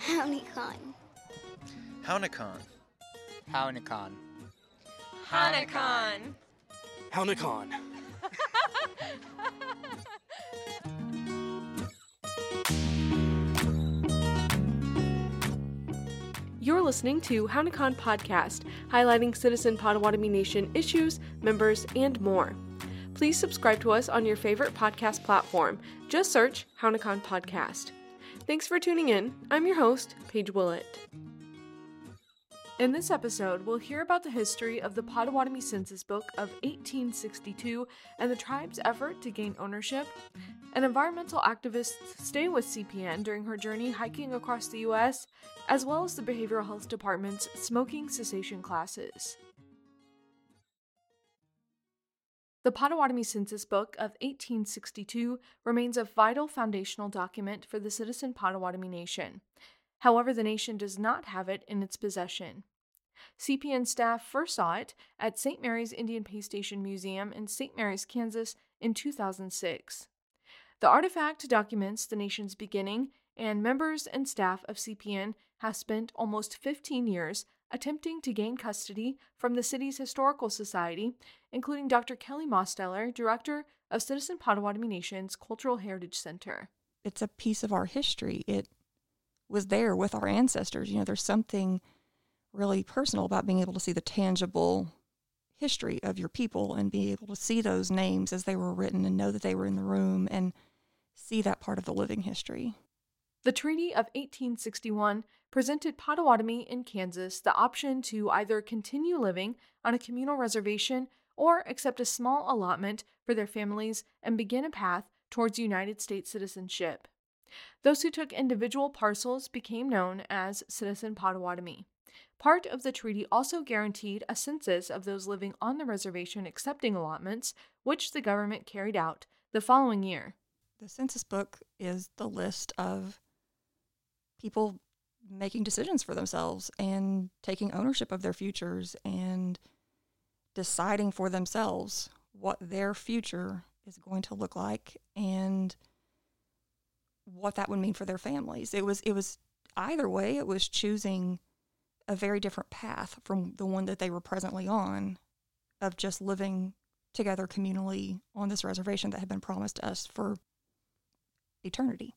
Hownikan. Hownikan. Hownikan. Hownikan. Hownikan. You're listening to Hownikan Podcast, highlighting Citizen Potawatomi Nation issues, members, and more. Please subscribe to us on your favorite podcast platform. Just search Hownikan Podcast. Thanks for tuning in. I'm your host, Paige Willett. In this episode, we'll hear about the history of the Potawatomi Census Book of 1862 and the tribe's effort to gain ownership. An environmental activist stay with CPN during her journey hiking across the U.S., as well as the Behavioral Health Department's smoking cessation classes. The Potawatomi Census Book of 1862 remains a vital foundational document for the citizen Potawatomi Nation. However, the nation does not have it in its possession. CPN staff first saw it at St. Mary's Indian Pay Station Museum in St. Mary's, Kansas in 2006. The artifact documents the nation's beginning, and members and staff of CPN have spent almost 15 years attempting to gain custody from the city's historical society, including Dr. Kelli Mosteller, director of Citizen Potawatomi Nation's Cultural Heritage Center. It's a piece of our history. It was there with our ancestors. You know, there's something really personal about being able to see the tangible history of your people and be able to see those names as they were written and know that they were in the room and see that part of the living history. The Treaty of 1861 presented Potawatomi in Kansas the option to either continue living on a communal reservation or accept a small allotment for their families and begin a path towards United States citizenship. Those who took individual parcels became known as Citizen Potawatomi. Part of the treaty also guaranteed a census of those living on the reservation accepting allotments, which the government carried out the following year. The census book is the list of people making decisions for themselves and taking ownership of their futures and deciding for themselves what their future is going to look like and what that would mean for their families. It was it was either way it was choosing a very different path from the one that they were presently on of just living together communally on this reservation that had been promised us for eternity.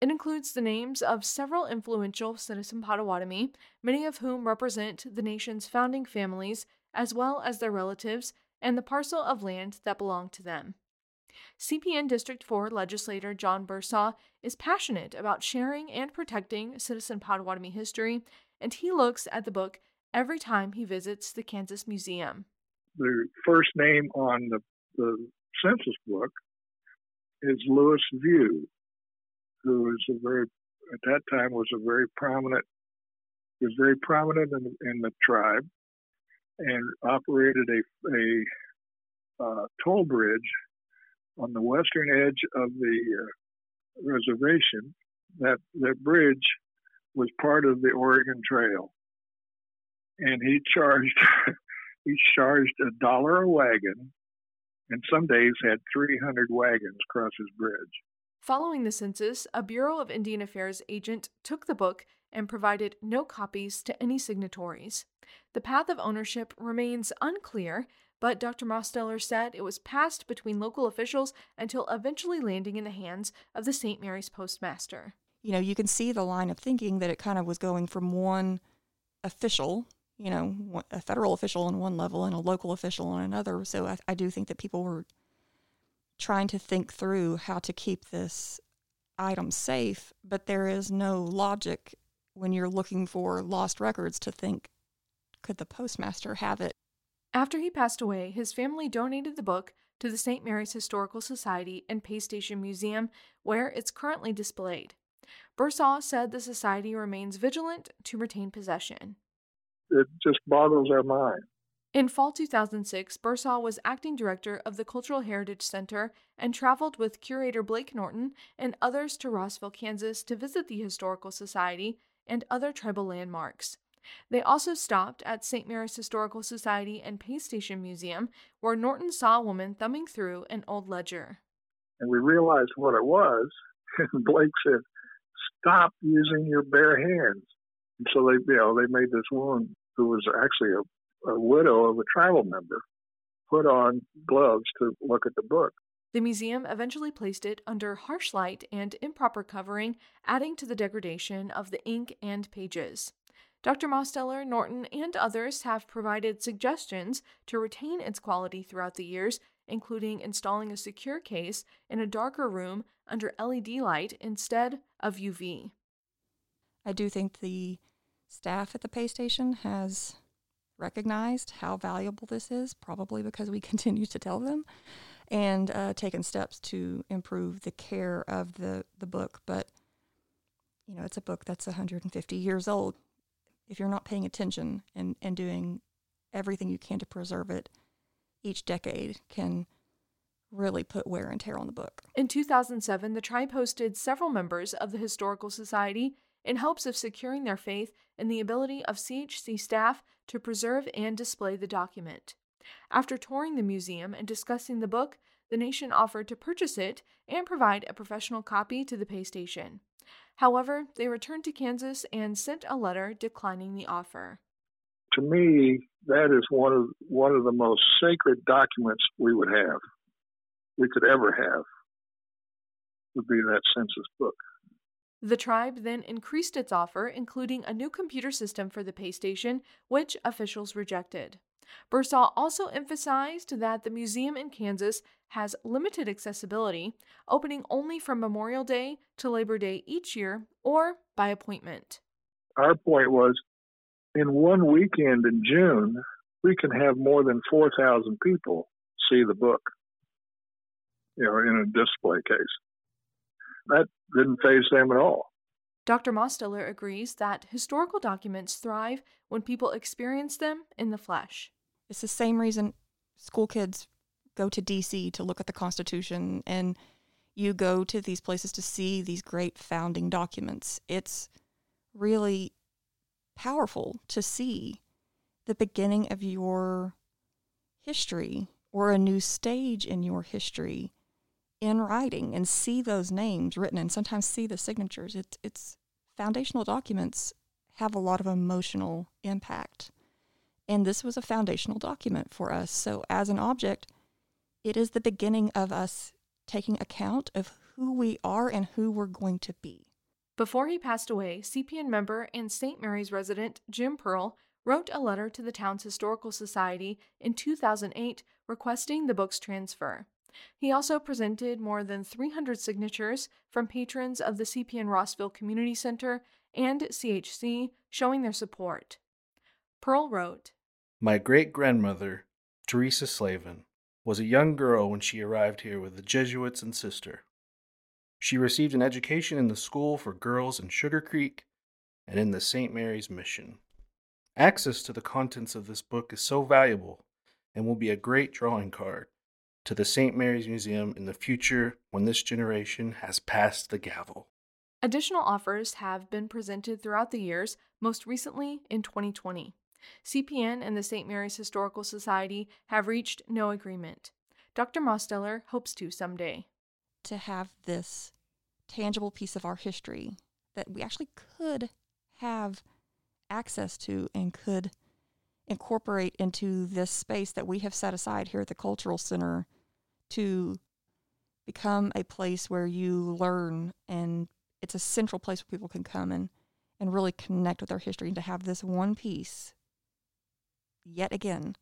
It includes the names of several influential citizen Potawatomi, many of whom represent the nation's founding families, as well as their relatives, and the parcel of land that belonged to them. CPN District 4 legislator Jon Boursaw is passionate about sharing and protecting citizen Potawatomi history, and he looks at the book every time he visits the Kansas Museum. The first name on the, the census book is Louis Vieux, who is a very at that time was a very prominent was very prominent in, in the tribe and operated a a uh, toll bridge on the western edge of the uh, reservation. That that bridge was part of the Oregon Trail, and he charged he charged a dollar a wagon, and some days had 300 wagons cross his bridge. Following the census, a Bureau of Indian Affairs agent took the book and provided no copies to any signatories. The path of ownership remains unclear, but Dr. Mosteller said it was passed between local officials until eventually landing in the hands of the St. Mary's postmaster. You know, you can see the line of thinking that it kind of was going from one official, you know, a federal official on one level and a local official on another. So I, I do think that people were trying to think through how to keep this item safe, but there is no logic when you're looking for lost records to think, could the postmaster have it? After he passed away, his family donated the book to the St. Mary's Historical Society and Pay Station Museum, where it's currently displayed. Boursaw said the society remains vigilant to retain possession. It just boggles our mind. In fall 2006, Boursaw was acting director of the Cultural Heritage Center and traveled with curator Blake Norton and others to Rossville, Kansas to visit the Historical Society and other tribal landmarks. They also stopped at St. Mary's Historical Society and Pay Station Museum, where Norton saw a woman thumbing through an old ledger. And we realized what it was. And Blake said, stop using your bare hands. And so they, you know, they made this woman who was actually a, a widow of a tribal member put on gloves to look at the book. The museum eventually placed it under harsh light and improper covering, adding to the degradation of the ink and pages. Dr. Mosteller, Norton, and others have provided suggestions to retain its quality throughout the years, including installing a secure case in a darker room under LED light instead of UV. I do think the staff at the pay station has recognized how valuable this is, probably because we continue to tell them, and uh, taken steps to improve the care of the, the book. But, you know, it's a book that's 150 years old. If you're not paying attention and, and doing everything you can to preserve it, each decade can really put wear and tear on the book. In 2007, the tribe hosted several members of the Historical Society in hopes of securing their faith in the ability of CHC staff to preserve and display the document. After touring the museum and discussing the book, the nation offered to purchase it and provide a professional copy to the pay station. However, they returned to Kansas and sent a letter declining the offer. To me, that is one of one of the most sacred documents we would have, we could ever have, would be that census book. The tribe then increased its offer, including a new computer system for the pay station, which officials rejected. Boursaw also emphasized that the museum in Kansas has limited accessibility, opening only from Memorial Day to Labor Day each year or by appointment. Our point was in one weekend in June, we can have more than 4,000 people see the book, you know, in a display case. That didn't phase them at all. Dr. Mosteller agrees that historical documents thrive when people experience them in the flesh. It's the same reason school kids go to DC to look at the Constitution and you go to these places to see these great founding documents. It's really powerful to see the beginning of your history or a new stage in your history in writing and see those names written and sometimes see the signatures. It's it's foundational documents have a lot of emotional impact. And this was a foundational document for us. So as an object, it is the beginning of us taking account of who we are and who we're going to be. Before he passed away, CPN member and St. Mary's resident Jim Pearl wrote a letter to the town's historical society in 2008 requesting the book's transfer. He also presented more than 300 signatures from patrons of the CPN Rossville Community Center and CHC showing their support. Pearl wrote My great grandmother, Teresa Slavin, was a young girl when she arrived here with the Jesuits and sister. She received an education in the school for girls in Sugar Creek and in the St. Mary's Mission. Access to the contents of this book is so valuable and will be a great drawing card to the St. Mary's Museum in the future when this generation has passed the gavel. Additional offers have been presented throughout the years, most recently in 2020. CPN and the St. Mary's Historical Society have reached no agreement. Dr. Mosteller hopes to someday. To have this tangible piece of our history that we actually could have access to and could incorporate into this space that we have set aside here at the Cultural Center to become a place where you learn and it's a central place where people can come and, and really connect with our history and to have this one piece yet again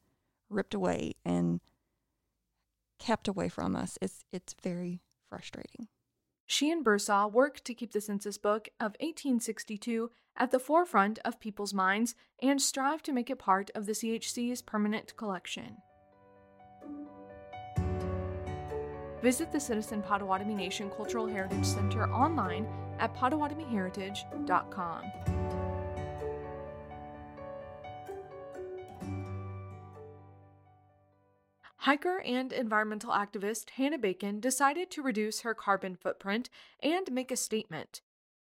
ripped away and kept away from us it's it's very frustrating she and Boursaw work to keep the census book of 1862 at the forefront of people's minds and strive to make it part of the CHC's permanent collection. Visit the Citizen Potawatomi Nation Cultural Heritage Center online at potawatomiHeritage.com. Hiker and environmental activist Hannah Bacon decided to reduce her carbon footprint and make a statement.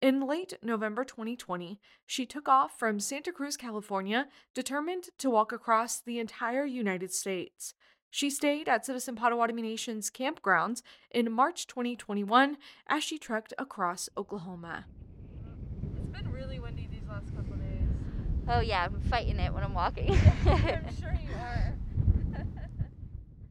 In late November 2020, she took off from Santa Cruz, California, determined to walk across the entire United States. She stayed at Citizen Potawatomi Nation's campgrounds in March 2021 as she trekked across Oklahoma. It's been really windy these last couple days. Oh yeah, I'm fighting it when I'm walking. I'm sure you are.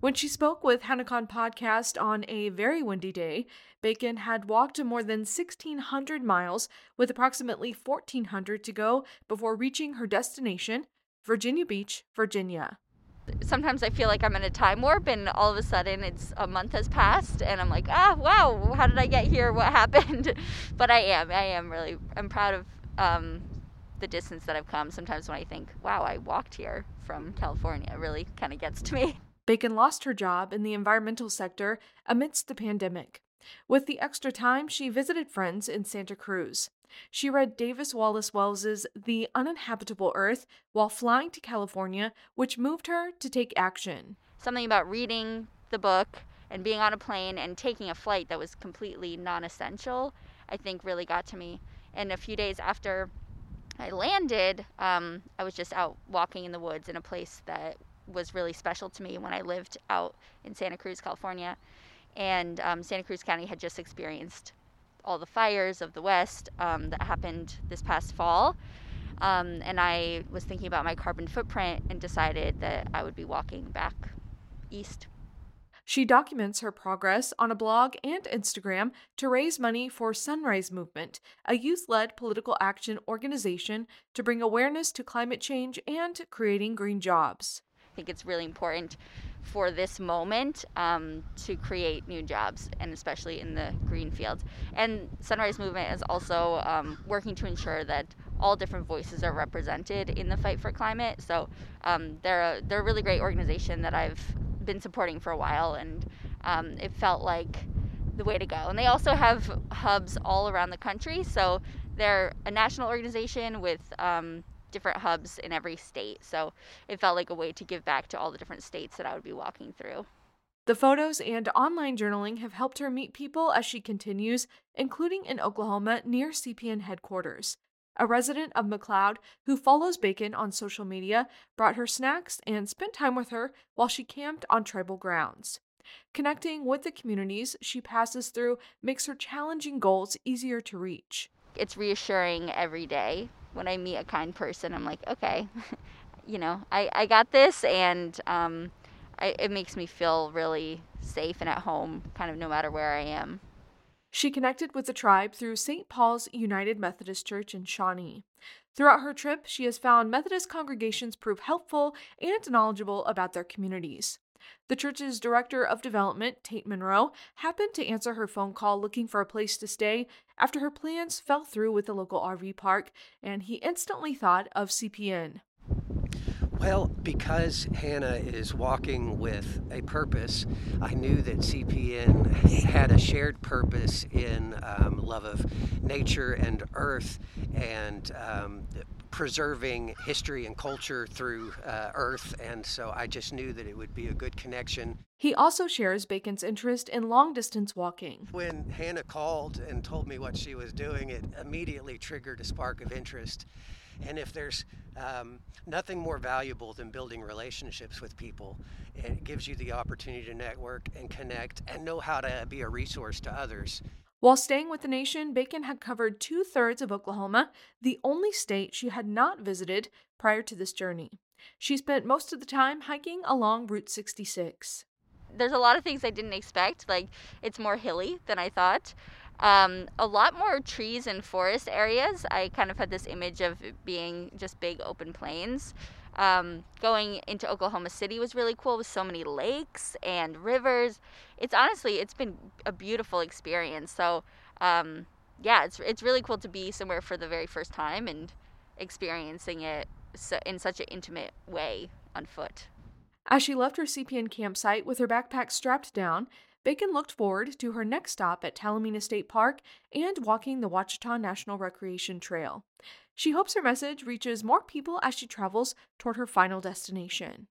When she spoke with Hownikan Podcast on a very windy day, Bacon had walked more than 1,600 miles with approximately 1,400 to go before reaching her destination, Virginia Beach, Virginia. Sometimes I feel like I'm in a time warp, and all of a sudden it's a month has passed, and I'm like, ah, wow, how did I get here? What happened? but I am, I am really, I'm proud of um, the distance that I've come. Sometimes when I think, wow, I walked here from California, really kind of gets to me. Bacon lost her job in the environmental sector amidst the pandemic. With the extra time, she visited friends in Santa Cruz. She read David Wallace Wells's The Uninhabitable Earth while flying to California, which moved her to take action. Something about reading the book and being on a plane and taking a flight that was completely non essential, I think really got to me. And a few days after I landed, um, I was just out walking in the woods in a place that was really special to me when I lived out in Santa Cruz, California. And um, Santa Cruz County had just experienced all the fires of the West um, that happened this past fall. Um, and I was thinking about my carbon footprint and decided that I would be walking back east. She documents her progress on a blog and Instagram to raise money for Sunrise Movement, a youth led political action organization to bring awareness to climate change and creating green jobs I think it's really important for this moment um, to create new jobs, and especially in the green fields. And Sunrise Movement is also um, working to ensure that all different voices are represented in the fight for climate. So um, they're a, they're a really great organization that I've been supporting for a while, and um, it felt like the way to go. And they also have hubs all around the country. So they're a national organization with um, different hubs in every state. So it felt like a way to give back to all the different states that I would be walking through. The photos and online journaling have helped her meet people as she continues, including in Oklahoma near CPN headquarters. A resident of McLoud who follows Bacon on social media brought her snacks and spent time with her while she camped on tribal grounds. Connecting with the communities she passes through makes her challenging goals easier to reach. It's reassuring every day when I meet a kind person, I'm like, okay, you know, I, I got this, and um, I, it makes me feel really safe and at home, kind of no matter where I am. She connected with the tribe through St. Paul's United Methodist Church in Shawnee. Throughout her trip, she has found Methodist congregations prove helpful and knowledgeable about their communities. The church's director of development, Tate Monroe, happened to answer her phone call looking for a place to stay after her plans fell through with the local RV park, and he instantly thought of CPN. Well, because Hannah is walking with a purpose, I knew that CPN had a shared purpose in um, love of nature and earth and um, preserving history and culture through uh, Earth, and so I just knew that it would be a good connection. He also shares Bacon's interest in long distance walking. When Hannah called and told me what she was doing, it immediately triggered a spark of interest. And if there's um, nothing more valuable than building relationships with people, it gives you the opportunity to network and connect and know how to be a resource to others. While staying with the nation, Bacon had covered two thirds of Oklahoma, the only state she had not visited prior to this journey. She spent most of the time hiking along Route 66. There's a lot of things I didn't expect. Like, it's more hilly than I thought. Um, a lot more trees and forest areas. I kind of had this image of being just big open plains. Um, going into Oklahoma City was really cool with so many lakes and rivers. It's honestly, it's been a beautiful experience. So, um, yeah, it's it's really cool to be somewhere for the very first time and experiencing it in such an intimate way on foot. As she left her CPN campsite with her backpack strapped down, Bacon looked forward to her next stop at Talimena State Park and walking the Ouachita National Recreation Trail. She hopes her message reaches more people as she travels toward her final destination.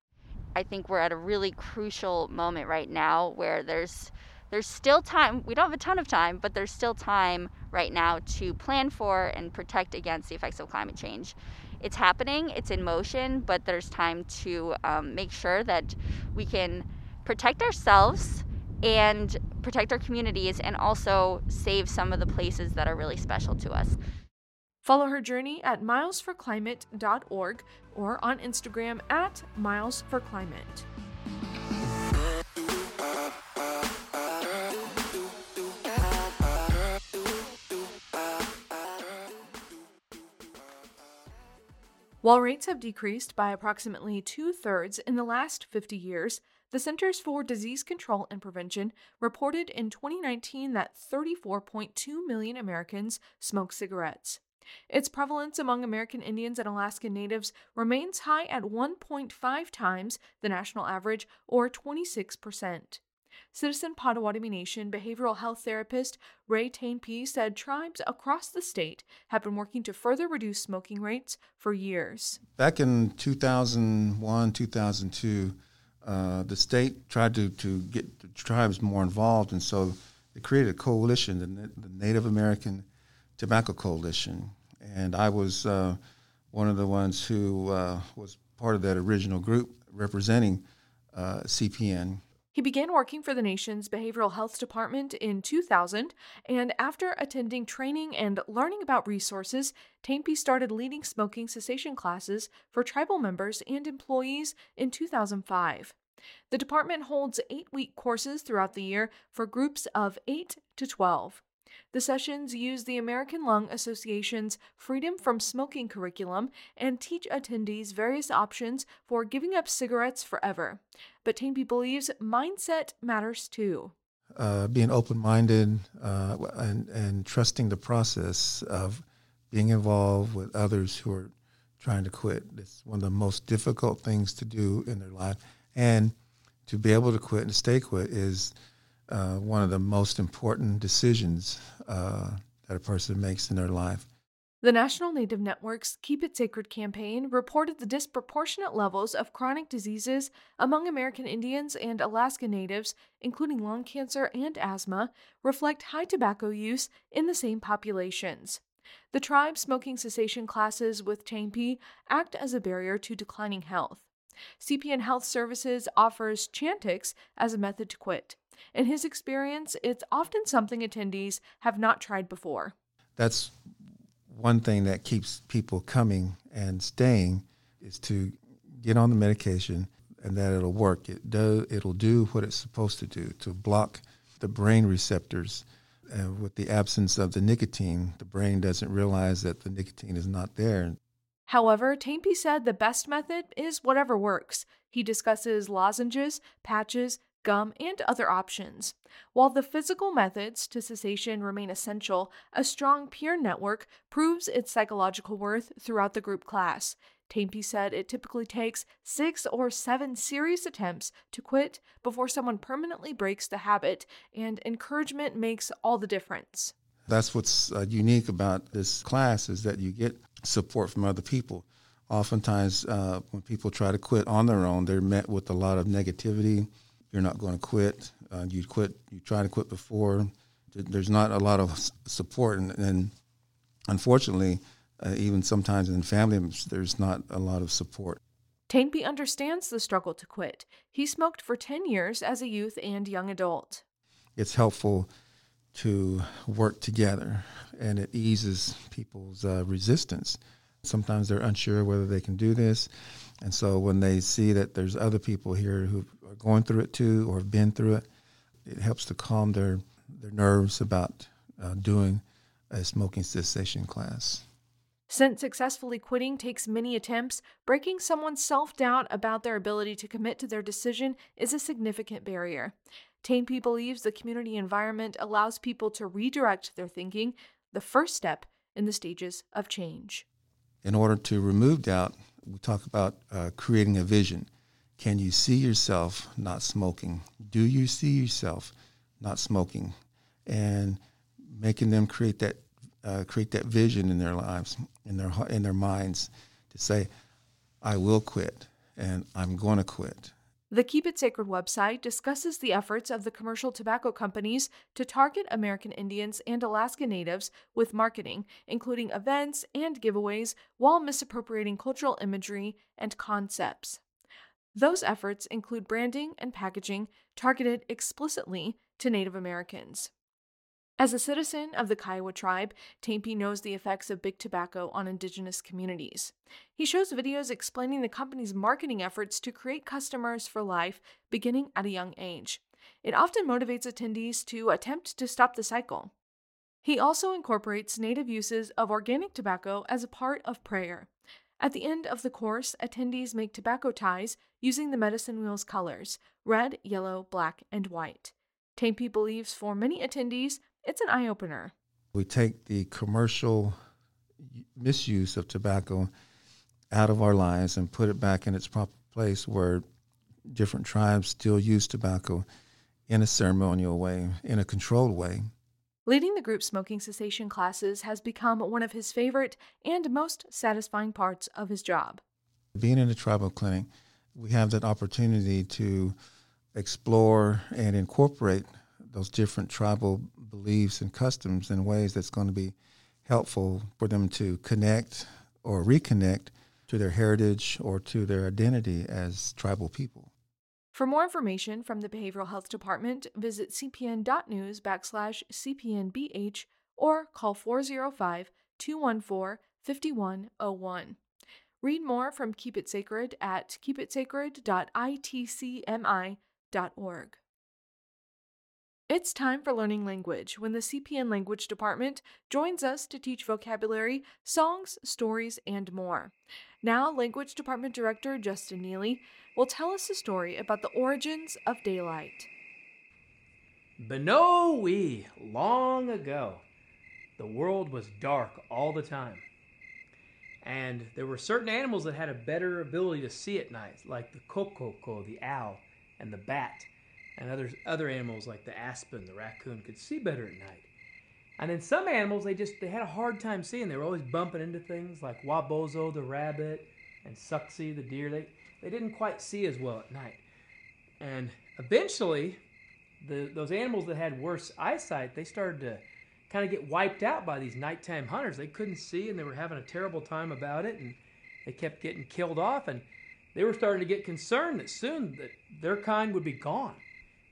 I think we're at a really crucial moment right now where there's there's still time. We don't have a ton of time, but there's still time right now to plan for and protect against the effects of climate change. It's happening, it's in motion, but there's time to um, make sure that we can protect ourselves and protect our communities and also save some of the places that are really special to us. Follow her journey at milesforclimate.org or on Instagram at milesforclimate. While rates have decreased by approximately two thirds in the last 50 years, the Centers for Disease Control and Prevention reported in 2019 that 34.2 million Americans smoke cigarettes. Its prevalence among American Indians and Alaskan Natives remains high at 1.5 times the national average, or 26%. Citizen Potawatomi Nation behavioral health therapist Ray Tainpeah said tribes across the state have been working to further reduce smoking rates for years. Back in 2001, 2002, uh, the state tried to, to get the tribes more involved, and so they created a coalition, the, the Native American Tobacco Coalition. And I was uh, one of the ones who uh, was part of that original group representing uh, CPN. He began working for the nation's behavioral health department in 2000, and after attending training and learning about resources, Tainpeah started leading smoking cessation classes for tribal members and employees in 2005. The department holds eight week courses throughout the year for groups of 8 to 12. The sessions use the American Lung Association's Freedom from Smoking curriculum and teach attendees various options for giving up cigarettes forever. But Tainpeah believes mindset matters too. Uh, being open minded uh, and, and trusting the process of being involved with others who are trying to quit. It's one of the most difficult things to do in their life. And to be able to quit and stay quit is uh, one of the most important decisions uh, that a person makes in their life. The National Native Network's Keep It Sacred campaign reported the disproportionate levels of chronic diseases among American Indians and Alaska Natives, including lung cancer and asthma, reflect high tobacco use in the same populations. The tribe smoking cessation classes with Tainpeah act as a barrier to declining health. CPN Health Services offers Chantix as a method to quit. In his experience, it's often something attendees have not tried before. That's one thing that keeps people coming and staying is to get on the medication and that it'll work. It do, it'll do what it's supposed to do to block the brain receptors. And with the absence of the nicotine, the brain doesn't realize that the nicotine is not there. However, Tainpeah said the best method is whatever works. He discusses lozenges, patches, gum, and other options. While the physical methods to cessation remain essential, a strong peer network proves its psychological worth throughout the group class. Tainpeah said it typically takes six or seven serious attempts to quit before someone permanently breaks the habit, and encouragement makes all the difference. That's what's uh, unique about this class is that you get support from other people. Oftentimes, uh, when people try to quit on their own, they're met with a lot of negativity you're not going to quit. Uh, you quit. You try to quit before. There's not a lot of support, and, and unfortunately, uh, even sometimes in families, there's not a lot of support. Tainpeah understands the struggle to quit. He smoked for 10 years as a youth and young adult. It's helpful to work together, and it eases people's uh, resistance. Sometimes they're unsure whether they can do this, and so when they see that there's other people here who are going through it too or have been through it, it helps to calm their, their nerves about uh, doing a smoking cessation class. Since successfully quitting takes many attempts, breaking someone's self doubt about their ability to commit to their decision is a significant barrier. Tainpeah believes the community environment allows people to redirect their thinking, the first step in the stages of change. In order to remove doubt, we talk about uh, creating a vision. Can you see yourself not smoking? Do you see yourself not smoking? And making them create that uh, create that vision in their lives, in their in their minds, to say, "I will quit, and I'm going to quit." The Keep It Sacred website discusses the efforts of the commercial tobacco companies to target American Indians and Alaska Natives with marketing, including events and giveaways, while misappropriating cultural imagery and concepts. Those efforts include branding and packaging targeted explicitly to Native Americans. As a citizen of the Kiowa tribe, Tampy knows the effects of big tobacco on indigenous communities. He shows videos explaining the company's marketing efforts to create customers for life beginning at a young age. It often motivates attendees to attempt to stop the cycle. He also incorporates native uses of organic tobacco as a part of prayer. At the end of the course, attendees make tobacco ties using the medicine wheel's colors red, yellow, black, and white. Tampy believes for many attendees, it's an eye opener. We take the commercial misuse of tobacco out of our lives and put it back in its proper place where different tribes still use tobacco in a ceremonial way, in a controlled way. Leading the group smoking cessation classes has become one of his favorite and most satisfying parts of his job. Being in a tribal clinic, we have that opportunity to explore and incorporate those different tribal beliefs and customs in ways that's going to be helpful for them to connect or reconnect to their heritage or to their identity as tribal people. For more information from the Behavioral Health Department, visit cpn.news backslash cpnbh or call 405 214 5101. Read more from Keep It Sacred at keepitsacred.itcmi.org. It's time for learning language when the CPN Language Department joins us to teach vocabulary, songs, stories, and more. Now, Language Department Director Justin Neely will tell us a story about the origins of daylight. Benoe, long ago, the world was dark all the time. And there were certain animals that had a better ability to see at night, like the kokoko, the owl, and the bat and other other animals like the aspen, the raccoon could see better at night. And then some animals they just they had a hard time seeing. They were always bumping into things like Wabozo the rabbit and Suxy the deer. They they didn't quite see as well at night. And eventually, the those animals that had worse eyesight they started to kind of get wiped out by these nighttime hunters. They couldn't see and they were having a terrible time about it and they kept getting killed off and they were starting to get concerned that soon that their kind would be gone.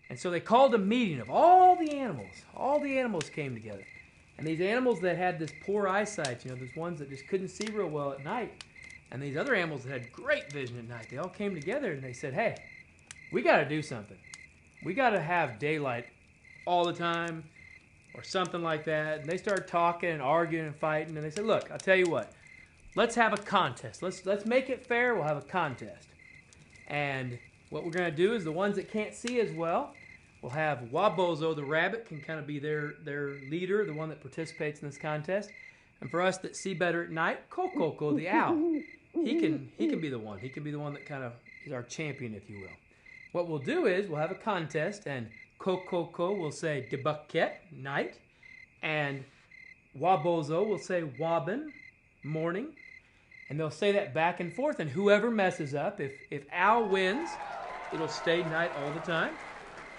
And so they called a meeting of all the animals. All the animals came together. And these animals that had this poor eyesight, you know, those ones that just couldn't see real well at night, and these other animals that had great vision at night, they all came together and they said, hey, we got to do something. We got to have daylight all the time or something like that. And they started talking and arguing and fighting. And they said, look, I'll tell you what, let's have a contest. Let's, let's make it fair. We'll have a contest. And what we're going to do is the ones that can't see as well, we'll have Wabozo the rabbit can kind of be their, their leader, the one that participates in this contest. And for us that see better at night, Kokoko the owl, he can he can be the one. He can be the one that kind of is our champion, if you will. What we'll do is we'll have a contest, and Kokoko will say debucket night, and Wabozo will say wabin morning, and they'll say that back and forth. And whoever messes up, if if Owl wins, it'll stay night all the time.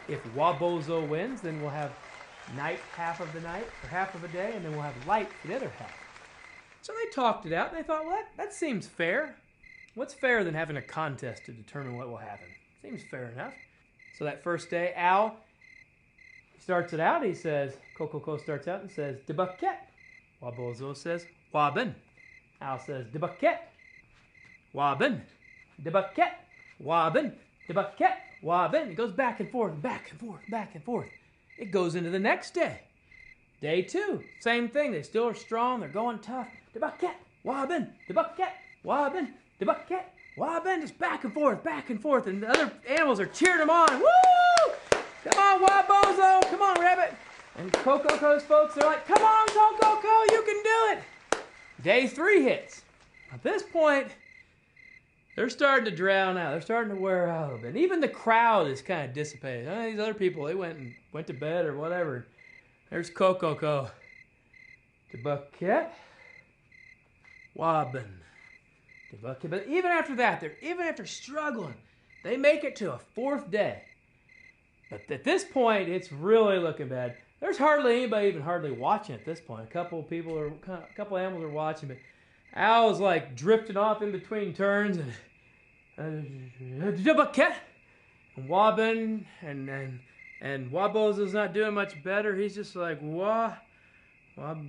If Wabozo wins, then we'll have night half of the night or half of a day, and then we'll have light for the other half. So they talked it out, and they thought, well, that, that seems fair. What's fairer than having a contest to determine what will happen? Seems fair enough. So that first day, Al starts it out. He says, Kokoko starts out and says, De bucket. Wabozo says, Wabin. Al says, De bucket. Wabin. De. Wabin. De. Wabin. It goes back and forth, back and forth, back and forth. It goes into the next day. Day two, same thing. They still are strong. They're going tough. De bucket. Wabin. De bucket. Wabin. De bucket. Wabin. Just back and forth, back and forth. And the other animals are cheering them on. Woo! Come on, Wabozo. Come on, Rabbit. And Coco's folks, they're like, come on, Coco, you can do it. Day three hits. At this point, they're starting to drown out. They're starting to wear out. And even the crowd is kind of dissipated. Uh, these other people, they went and went to bed or whatever. There's Coco. The bucket. The. But even after that, they're even after struggling, they make it to a fourth day. But at this point, it's really looking bad. There's hardly anybody even hardly watching at this point. A couple of people are, a couple of animals are watching, but Al's like drifting off in between turns and uh, bucket and wobbin and and And Wabozo's not doing much better. He's just like, wah, wab,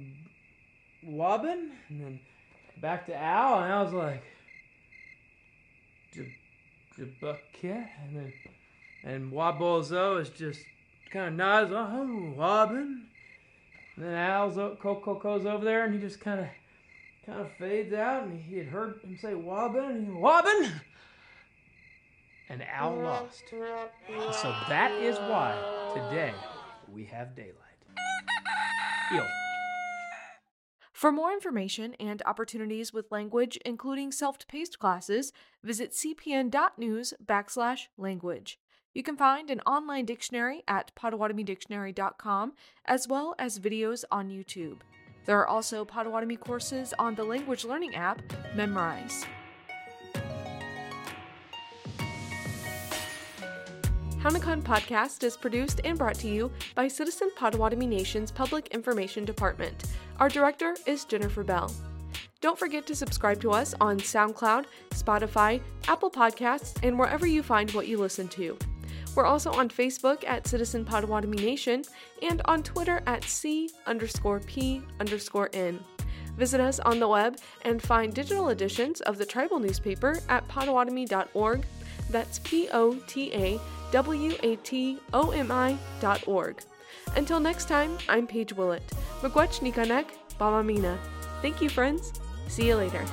wobbin? And then back to Al, and Al's like, bucket. And then, and Wabozo is just kind of nods, oh, wobbin. And then Al's, Coco's over there, and he just kind of, kind of fades out, and he had heard him say wobbin, and he, wobbin! and Al lost. So that is why today we have daylight. For more information and opportunities with language, including self-paced classes, visit cpn.news backslash language. You can find an online dictionary at potawatomi.dictionary.com as well as videos on YouTube. There are also Potawatomi courses on the language learning app Memrise. Hownikan podcast is produced and brought to you by Citizen Potawatomi Nation's Public Information Department. Our director is Jennifer Bell. Don't forget to subscribe to us on SoundCloud, Spotify, Apple Podcasts, and wherever you find what you listen to. We're also on Facebook at Citizen Potawatomi Nation and on Twitter at C underscore P underscore N. Visit us on the web and find digital editions of the tribal newspaper at potawatomi.org. That's P O T A W-A-T-O-M-I.org. Until next time, I'm Paige Willett. Miigwech Nikanek, Bamamina. Thank you, friends. See you later.